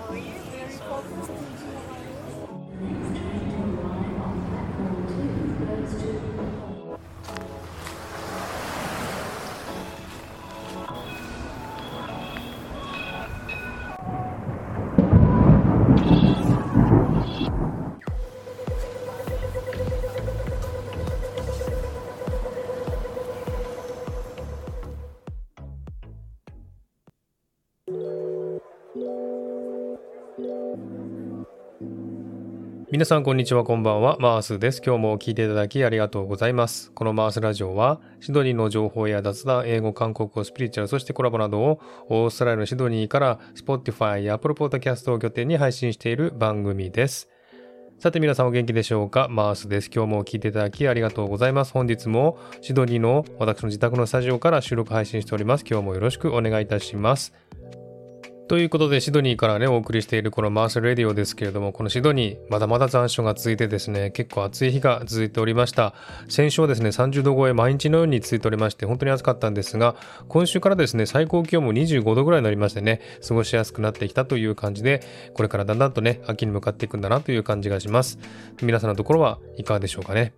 Oh, you're very focused. 皆さんこんにちはこんばんはマースです今日も聞いていただきありがとうございますこのマースラジオはシドニーの情報や雑談英語韓国語スピリチュアルそしてコラボなどをオーストラリアのシドニーから Spotify や Apple Podcast を拠点に配信している番組ですさて皆さんお元気でしょうか？マースです。今日も聞いていただきありがとうございます。本日もシドニーの私の自宅のスタジオから収録配信しております。今日もよろしくお願いいたします。ということで、シドニーからね、お送りしているこのマースレディオですけれども、このシドニー、まだまだ残暑が続いてですね、結構暑い日が続いておりました。先週はですね、30度超え毎日のように続いておりまして、本当に暑かったんですが、今週からですね、最高気温も25度ぐらいになりましてね、過ごしやすくなってきたという感じで、これからだんだんとね、秋に向かっていくんだなという感じがします。皆さんのところはいかがでしょうかね？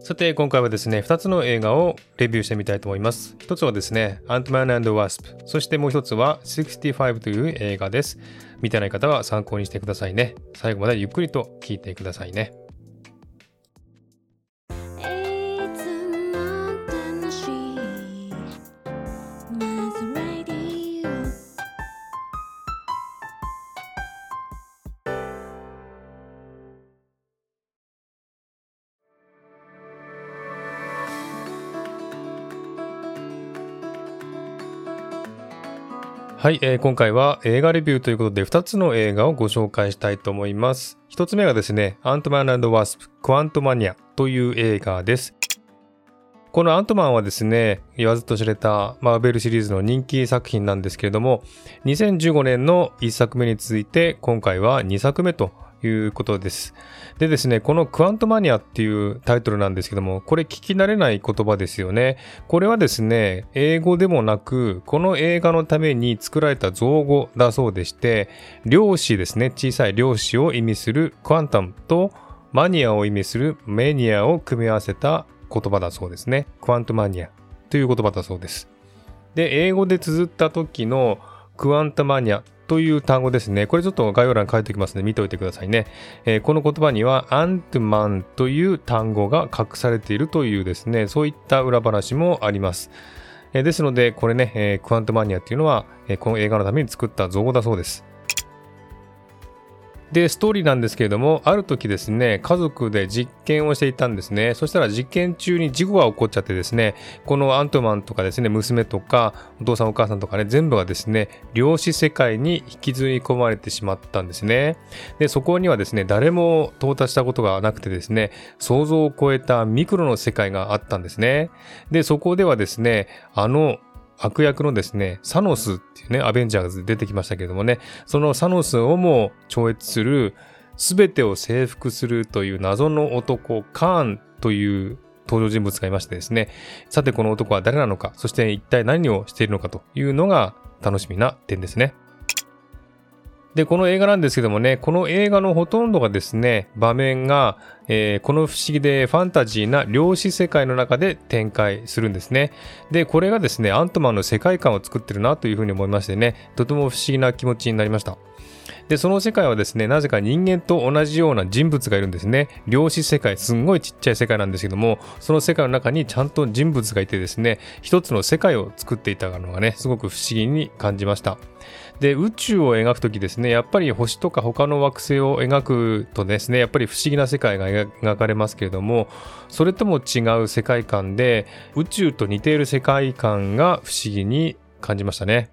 さて、今回はですね、2つの映画をレビューしてみたいと思います。1つはですね、アントマンワスプ。そしてもう1つは65という映画です。見てない方は参考にしてくださいね。最後までゆっくりと聞いてくださいね。はい、えー、今回は映画レビューということで2つの映画をご紹介したいと思います。1つ目がですね、アントマンワスプ・クワントマニアという映画です。このアントマンはですね、言わずと知れたマーベルシリーズの人気作品なんですけれども、2015年の1作目に続いて今回は2作目ということです。でですね、このクワントマニアっていうタイトルなんですけども、これ聞き慣れない言葉ですよね。これはですね、英語でもなく、この映画のために作られた造語だそうでして、量子ですね、小さい量子を意味するクワンタムとマニアを意味するメニアを組み合わせた言葉だそうですね。クワントマニアという言葉だそうです。で、英語で綴った時のクワントマニアという単語ですね。これちょっと概要欄に書いておきますので見ておいてくださいね。えー、この言葉にはアントマンという単語が隠されているというですね、そういった裏話もあります。えー、ですので、これね、えー、クアントマニアっていうのは、えこの映画のために作った造語だそうです。で、ストーリーなんですけれども、ある時ですね、家族で実験をしていたんですね。そしたら実験中に事故が起こっちゃってですね、このアントマンとかですね、娘とか、お父さんお母さんとかね、全部がですね、量子世界に引きずり込まれてしまったんですね。で、そこにはですね、誰も到達したことがなくてですね、想像を超えたミクロの世界があったんですね。で、そこではですね、あの悪役のですね、サノスっていうね、アベンジャーズ出てきましたけどもね、そのサノスをも超越する、すべてを征服するという謎の男、カーンという登場人物がいましてですね、さてこの男は誰なのか、そして一体何をしているのかというのが楽しみな点ですね。で、この映画なんですけどもね、この映画のほとんどがですね、場面が、えー、この不思議でファンタジーな量子世界の中で展開するんですね。で、これがですね、アントマンの世界観を作ってるなというふうに思いましてね、とても不思議な気持ちになりました。で、その世界はですね、なぜか人間と同じような人物がいるんですね。量子世界、すんごいちっちゃい世界なんですけども、その世界の中にちゃんと人物がいてですね、一つの世界を作っていたのがね、すごく不思議に感じました。で、宇宙を描くときですね、やっぱり星とか他の惑星を描くとですね、やっぱり不思議な世界が描かれますけれども、それとも違う世界観で、宇宙と似ている世界観が不思議に感じましたね。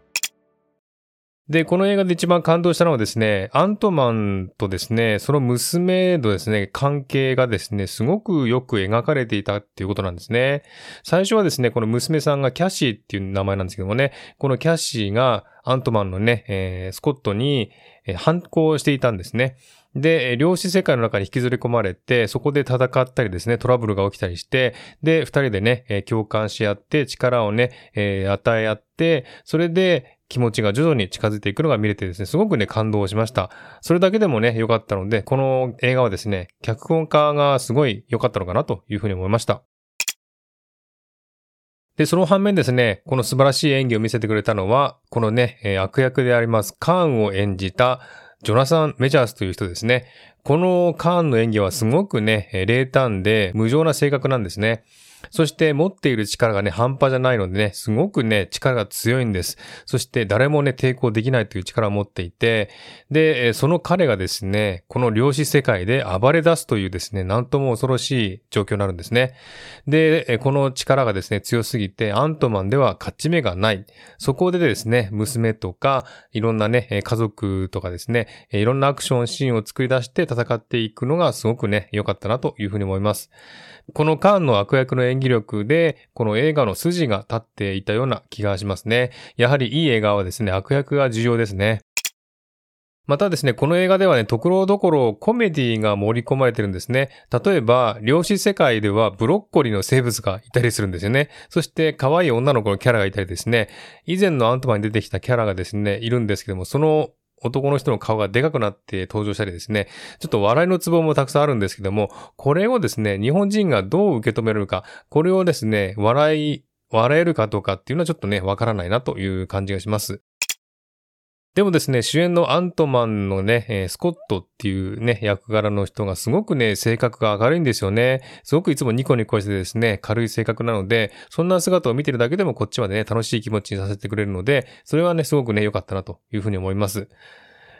で、この映画で一番感動したのはですね、アントマンとですね、その娘のですね、関係がですね、すごくよく描かれていたっていうことなんですね。最初はですね、この娘さんがキャシーっていう名前なんですけどもね、このキャシーがアントマンのね、えー、スコットに、え、反抗していたんですね。で、量子世界の中に引きずり込まれて、そこで戦ったりですね、トラブルが起きたりして、で、二人でね、共感し合って力をね、えー、与え合って、それで気持ちが徐々に近づいていくのが見れてですね、すごくね、感動しました。それだけでもね、良かったので、この映画はですね、脚本家がすごい良かったのかなというふうに思いました。で、その反面ですね、この素晴らしい演技を見せてくれたのは、このね、悪役でありますカーンを演じたジョナサン・メジャースという人ですね。このカーンの演技はすごくね、冷淡で無情な性格なんですね。そして持っている力がね、半端じゃないのでね、すごくね、力が強いんです。そして誰もね、抵抗できないという力を持っていて、で、その彼がですね、この量子世界で暴れ出すというですね、なんとも恐ろしい状況になるんですね。で、この力がですね、強すぎて、アントマンでは勝ち目がない。そこでですね、娘とか、いろんなね、家族とかですね、いろんなアクションシーンを作り出して戦っていくのがすごくね、良かったなというふうに思います。このカーンの悪役の演演技力で、この映画の筋が立っていたような気がしますね。やはりいい映画はですね、悪役が重要ですね。またですね、この映画ではね、ところどころコメディが盛り込まれてるんですね。例えば、量子世界ではブロッコリーの生物がいたりするんですよね。そして、可愛い女の子のキャラがいたりですね、以前のアントマンに出てきたキャラがですね、いるんですけども、その男の人の顔がでかくなって登場したりですね、ちょっと笑いのツボもたくさんあるんですけども、これをですね、日本人がどう受け止めるか、これをですね、笑い、笑えるかどうかっていうのはちょっとね、わからないなという感じがします。でもですね、主演のアントマンのね、スコットっていうね、役柄の人がすごくね、性格が明るいんですよね。すごくいつもニコニコしてですね、軽い性格なので、そんな姿を見てるだけでもこっちまでね、楽しい気持ちにさせてくれるので、それはね、すごくね、良かったなというふうに思います。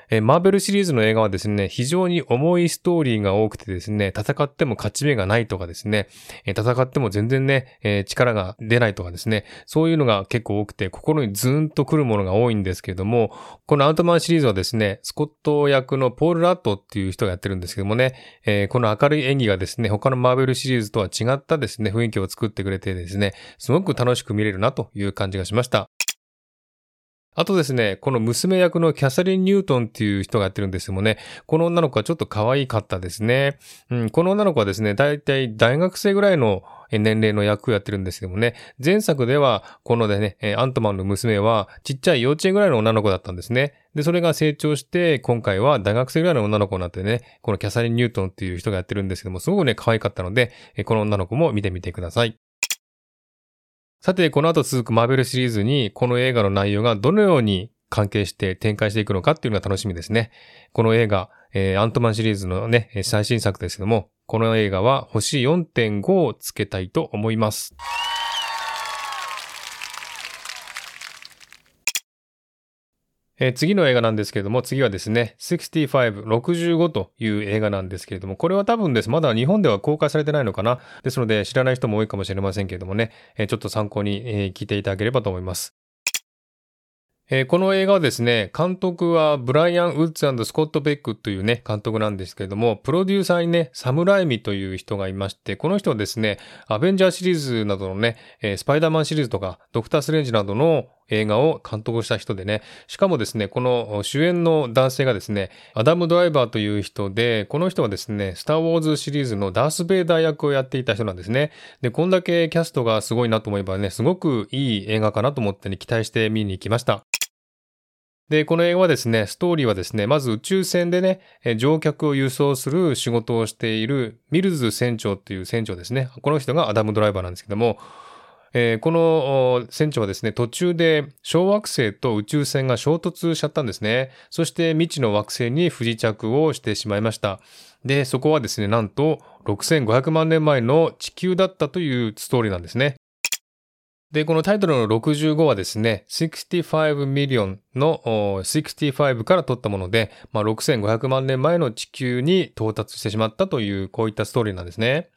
えー、マーベルシリーズの映画はですね、非常に重いストーリーが多くてですね、戦っても勝ち目がないとかですね、えー、戦っても全然ね、えー、力が出ないとかですね、そういうのが結構多くて、心にズーンと来るものが多いんですけれども、このアウトマンシリーズはですね、スコット役のポール・ラットっていう人がやってるんですけどもね、え、この明るい演技がですね、他のマーベルシリーズとは違ったですね、雰囲気を作ってくれてですね、すごく楽しく見れるなという感じがしました。あとですね、この娘役のキャサリン・ニュートンっていう人がやってるんですけどもね、この女の子はちょっと可愛かったですね。うん、この女の子はですね、だいたい大学生ぐらいの年齢の役をやってるんですけどもね、前作では、このでね、アントマンの娘はちっちゃい幼稚園ぐらいの女の子だったんですね。で、それが成長して、今回は大学生ぐらいの女の子になってね、このキャサリン・ニュートンっていう人がやってるんですけども、すごくね、可愛かったので、この女の子も見てみてください。さて、この後続くマーベルシリーズに、この映画の内容がどのように関係して展開していくのかっていうのが楽しみですね。この映画、えー、アントマンシリーズのね、最新作ですけども、この映画は星4.5をつけたいと思います。えー、次の映画なんですけれども、次はですね、65、65という映画なんですけれども、これは多分です、まだ日本では公開されてないのかな。ですので、知らない人も多いかもしれませんけれどもね、えー、ちょっと参考に、えー、聞いていただければと思います。えー、この映画はですね、監督はブライアン・ウッズスコット・ベックというね、監督なんですけれども、プロデューサーにね、サムライミという人がいまして、この人はですね、アベンジャーシリーズなどのね、えー、スパイダーマンシリーズとか、ドクター・スレンジなどの映画を監督した人でね、しかもですね、この主演の男性がですね、アダム・ドライバーという人で、この人はですね、スター・ウォーズシリーズのダース・ベイダー役をやっていた人なんですね。で、こんだけキャストがすごいなと思えばね、すごくいい映画かなと思ってね、期待して見に行きました。で、この映画はですね、ストーリーはですね、まず宇宙船でね、乗客を輸送する仕事をしているミルズ船長っていう船長ですね。この人がアダムドライバーなんですけども、えー、この船長はですね、途中で小惑星と宇宙船が衝突しちゃったんですね。そして未知の惑星に不時着をしてしまいました。で、そこはですね、なんと6500万年前の地球だったというストーリーなんですね。で、このタイトルの65はですね、65 million の65から取ったもので、まあ、6500万年前の地球に到達してしまったという、こういったストーリーなんですね。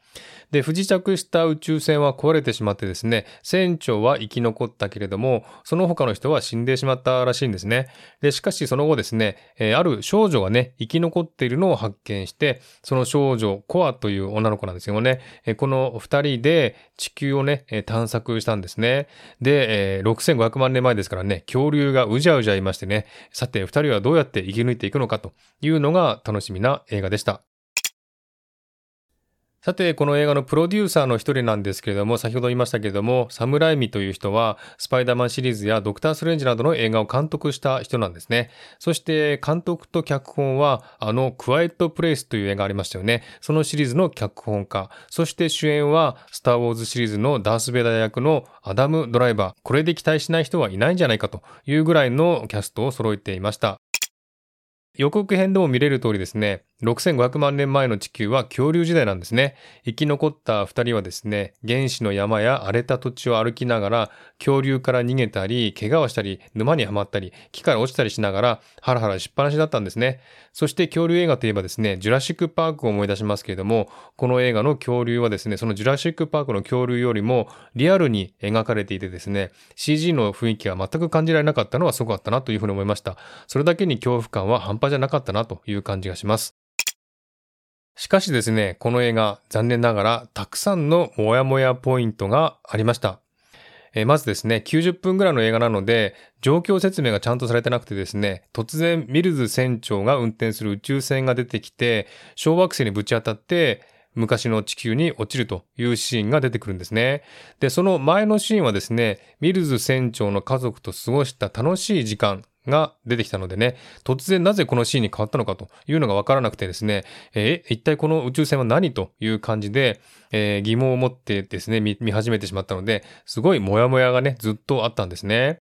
で、不時着した宇宙船は壊れてしまってですね、船長は生き残ったけれども、その他の人は死んでしまったらしいんですね。で、しかしその後ですね、えー、ある少女がね、生き残っているのを発見して、その少女、コアという女の子なんですけどね、えー、この二人で地球をねえ、探索したんですね。で、えー、6500万年前ですからね、恐竜がうじゃうじゃいましてね、さて二人はどうやって生き抜いていくのかというのが楽しみな映画でした。さて、この映画のプロデューサーの一人なんですけれども、先ほど言いましたけれども、サムライミという人は、スパイダーマンシリーズやドクター・ストレンジなどの映画を監督した人なんですね。そして、監督と脚本は、あの、クワイエット・プレイスという映画ありましたよね。そのシリーズの脚本家。そして主演は、スター・ウォーズシリーズのダース・ベイダー役のアダム・ドライバー。これで期待しない人はいないんじゃないかというぐらいのキャストを揃えていました。予告編でも見れる通りですね、6500万年前の地球は恐竜時代なんですね。生き残った二人はですね、原始の山や荒れた土地を歩きながら、恐竜から逃げたり、怪我をしたり、沼にはまったり、木から落ちたりしながら、ハラハラしっぱなしだったんですね。そして恐竜映画といえばですね、ジュラシックパークを思い出しますけれども、この映画の恐竜はですね、そのジュラシックパークの恐竜よりもリアルに描かれていてですね、CG の雰囲気が全く感じられなかったのはすごかったなというふうに思いました。それだけに恐怖感は半端じゃなかったなという感じがします。しかしですね、この映画、残念ながらたくさんのモヤモヤポイントがありました。えー、まずですね、90分ぐらいの映画なので、状況説明がちゃんとされてなくてですね、突然ミルズ船長が運転する宇宙船が出てきて、小惑星にぶち当たって、昔の地球に落ちるというシーンが出てくるんですね。で、その前のシーンはですね、ミルズ船長の家族と過ごした楽しい時間が出てきたのでね、突然なぜこのシーンに変わったのかというのがわからなくてですね、え、一体この宇宙船は何という感じで、えー、疑問を持ってですね見、見始めてしまったので、すごいモヤモヤがね、ずっとあったんですね。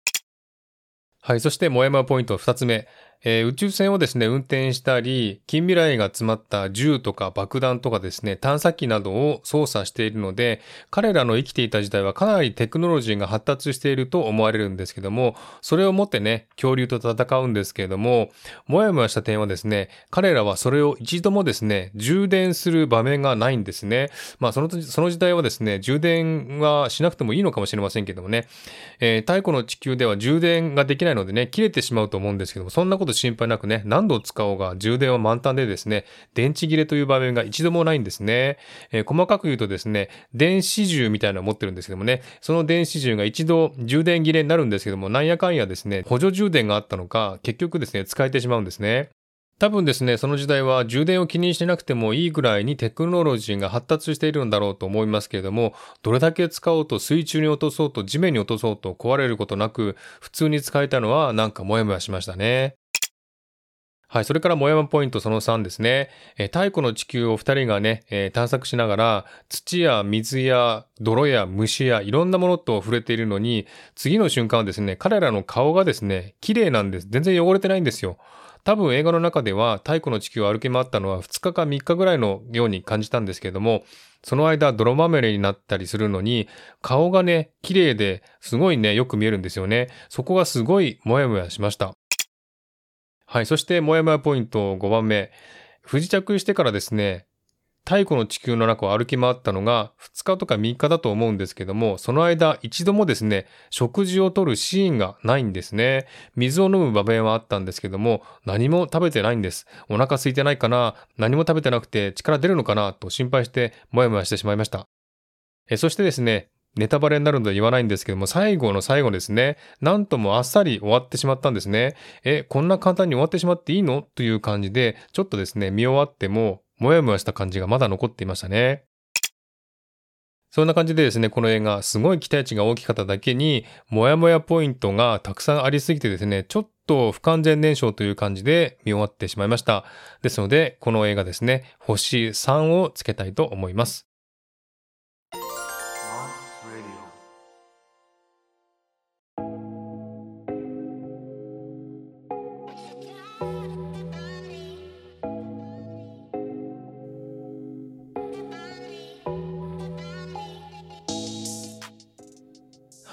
はい。そして、モヤモヤポイント二つ目。えー、宇宙船をですね、運転したり、近未来が詰まった銃とか爆弾とかですね、探査機などを操作しているので、彼らの生きていた時代はかなりテクノロジーが発達していると思われるんですけども、それをもってね、恐竜と戦うんですけれども、もやもやした点はですね、彼らはそれを一度もですね、充電する場面がないんですね。まあ、その、その時代はですね、充電はしなくてもいいのかもしれませんけどもね、えー、太古の地球では充電ができないのでね、切れてしまうと思うんですけども、そんなこと心配なくね、何度使おうが充電は満タンでですね、電池切れという場面が一度もないんですね。えー、細かく言うとですね、電子銃みたいなのを持ってるんですけどもね、その電子銃が一度充電切れになるんですけども、なんやかんやですね、補助充電があったのか、結局ですね、使えてしまうんですね。多分ですね、その時代は充電を気にしてなくてもいいぐらいにテクノロジーが発達しているんだろうと思いますけれども、どれだけ使おうと水中に落とそうと地面に落とそうと壊れることなく、普通に使えたのはなんかモヤモヤしましたね。はい。それから、もやもポイントその3ですね。えー、太古の地球を2人がね、えー、探索しながら、土や水や泥や虫やいろんなものと触れているのに、次の瞬間はですね、彼らの顔がですね、綺麗なんです。全然汚れてないんですよ。多分映画の中では太古の地球を歩き回ったのは2日か3日ぐらいのように感じたんですけれども、その間泥まみれになったりするのに、顔がね、綺麗ですごいね、よく見えるんですよね。そこがすごいもやもやしました。はい。そして、もやもやポイント5番目。不時着してからですね、太古の地球の中を歩き回ったのが2日とか3日だと思うんですけども、その間一度もですね、食事をとるシーンがないんですね。水を飲む場面はあったんですけども、何も食べてないんです。お腹空いてないかな何も食べてなくて力出るのかなと心配してもやもやしてしまいました。そしてですね、ネタバレになるので言わないんですけども、最後の最後ですね、なんともあっさり終わってしまったんですね。え、こんな簡単に終わってしまっていいの？という感じで、ちょっとですね、見終わっても、もやもやした感じがまだ残っていましたね。そんな感じでですね、この映画、すごい期待値が大きかっただけに、もやもやポイントがたくさんありすぎてですね、ちょっと不完全燃焼という感じで見終わってしまいました。ですので、この映画ですね、星3をつけたいと思います。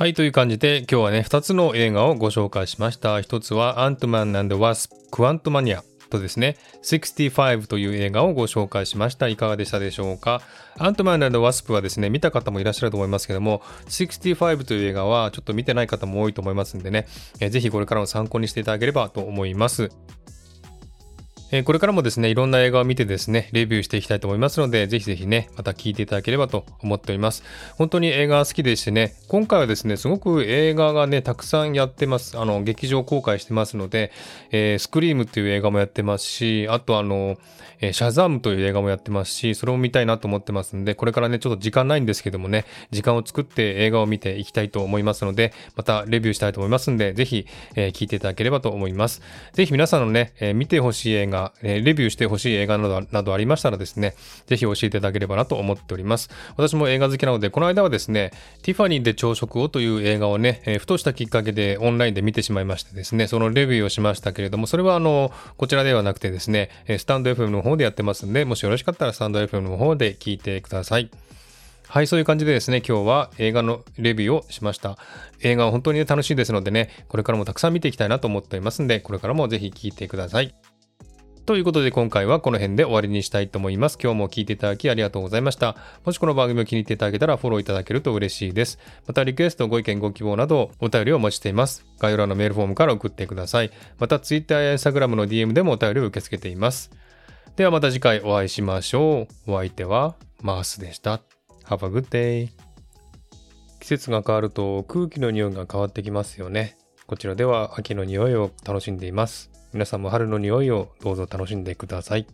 はい、という感じで今日はね、2つの映画をご紹介しました。1つはアントマンワスプ・クワントマニア。とですね、65という映画をご紹介しました。いかがでしたでしょうか？アントマンワスプはですね、見た方もいらっしゃると思いますけども、65という映画はちょっと見てない方も多いと思いますんでね、ぜひこれからの参考にしていただければと思います。えこれからもですね、いろんな映画を見てですね、レビューしていきたいと思いますので、ぜひぜひね、また聞いていただければと思っております。本当に映画好きでしてね、今回はですね、すごく映画がね、たくさんやってます。あの、劇場公開してますので、えー、スクリームっていう映画もやってますし、あとあの、えー、シャザームという映画もやってますし、それも見たいなと思ってますんで、これからね、ちょっと時間ないんですけどもね、時間を作って映画を見ていきたいと思いますので、またレビューしたいと思いますんで、ぜひ、えー、聞いていただければと思います。ぜひ皆さんのね、え、見てほしい映画、えー、レビューしてほしい映画などなどありましたらですね、ぜひ教えていただければなと思っております。私も映画好きなので、この間はですね、ティファニーで朝食をという映画をね、えー、ふとしたきっかけでオンラインで見てしまいましてですね、そのレビューをしましたけれども、それはあの、こちらではなくてですね、スタンド FM の方でやってますんで、もしよろしかったらスタンド FM の方で聞いてください。はい、そういう感じでですね、今日は映画のレビューをしました。映画は本当に楽しいですのでね、これからもたくさん見ていきたいなと思っておりますんで、これからもぜひ聴いてください。ということで今回はこの辺で終わりにしたいと思います。今日も聞いていただきありがとうございました。もしこの番組を気に入っていただけたらフォローいただけると嬉しいです。またリクエスト、ご意見、ご希望などお便りをお待ちしています。概要欄のメールフォームから送ってください。また Twitter や Instagram の DM でもお便りを受け付けています。ではまた次回お会いしましょう。お相手はマースでした。Have a good day. 季節が変わると空気の匂いが変わってきますよね。こちらでは秋の匂いを楽しんでいます。皆さんも春の匂いをどうぞ楽しんでください。